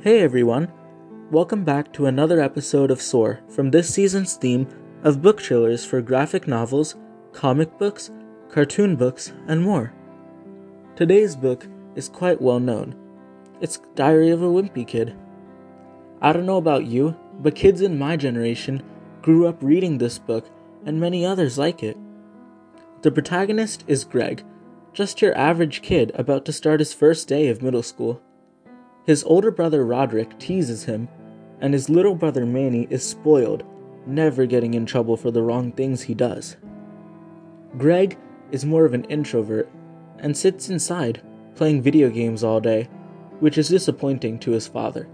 Hey everyone! Welcome back to another episode of Soar from this season's theme of book trailers for graphic novels, comic books, cartoon books, and more. Today's book is quite well known. It's Diary of a Wimpy Kid. I don't know about you, but kids in my generation grew up reading this book and many others like it. The protagonist is Greg, just your average kid about to start his first day of middle school. His older brother Rodrick teases him, and his little brother Manny is spoiled, never getting in trouble for the wrong things he does. Greg is more of an introvert and sits inside, playing video games all day, which is disappointing to his father.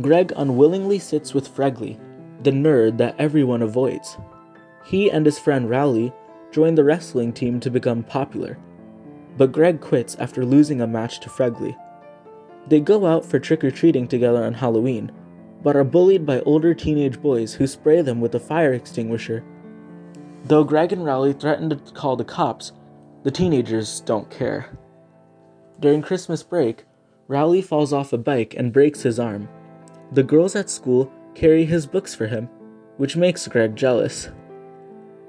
Greg unwillingly sits with Fregley, the nerd that everyone avoids. He and his friend Rowley join the wrestling team to become popular, but Greg quits after losing a match to Fregley. They go out for trick or treating together on Halloween, but are bullied by older teenage boys who spray them with a fire extinguisher. Though Greg and Rowley threaten to call the cops, the teenagers don't care. During Christmas break, Rowley falls off a bike and breaks his arm. The girls at school carry his books for him, which makes Greg jealous.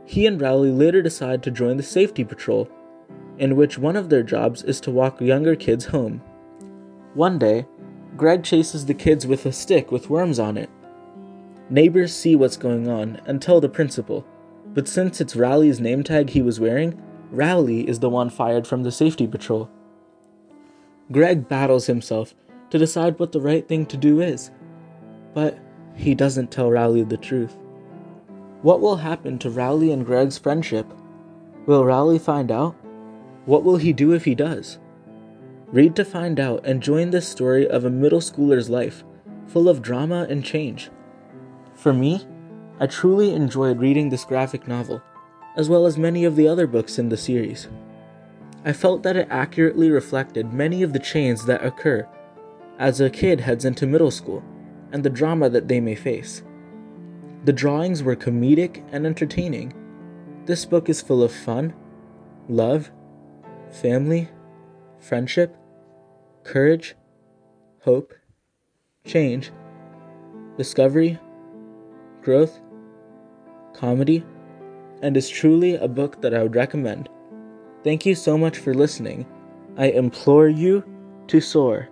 He and Rowley later decide to join the safety patrol, in which one of their jobs is to walk younger kids home. One day, Greg chases the kids with a stick with worms on it. Neighbors see what's going on and tell the principal, but since it's Rowley's name tag he was wearing, Rowley is the one fired from the safety patrol. Greg battles himself to decide what the right thing to do is, but he doesn't tell Rowley the truth. What will happen to Rowley and Greg's friendship? Will Rowley find out? What will he do if he does? Read to find out and join this story of a middle schooler's life, full of drama and change. For me, I truly enjoyed reading this graphic novel, as well as many of the other books in the series. I felt that it accurately reflected many of the changes that occur as a kid heads into middle school and the drama that they may face. The drawings were comedic and entertaining. This book is full of fun, love, family, friendship, courage, hope, change, discovery, growth, comedy, and is truly a book that I would recommend. Thank you so much for listening. I implore you to soar.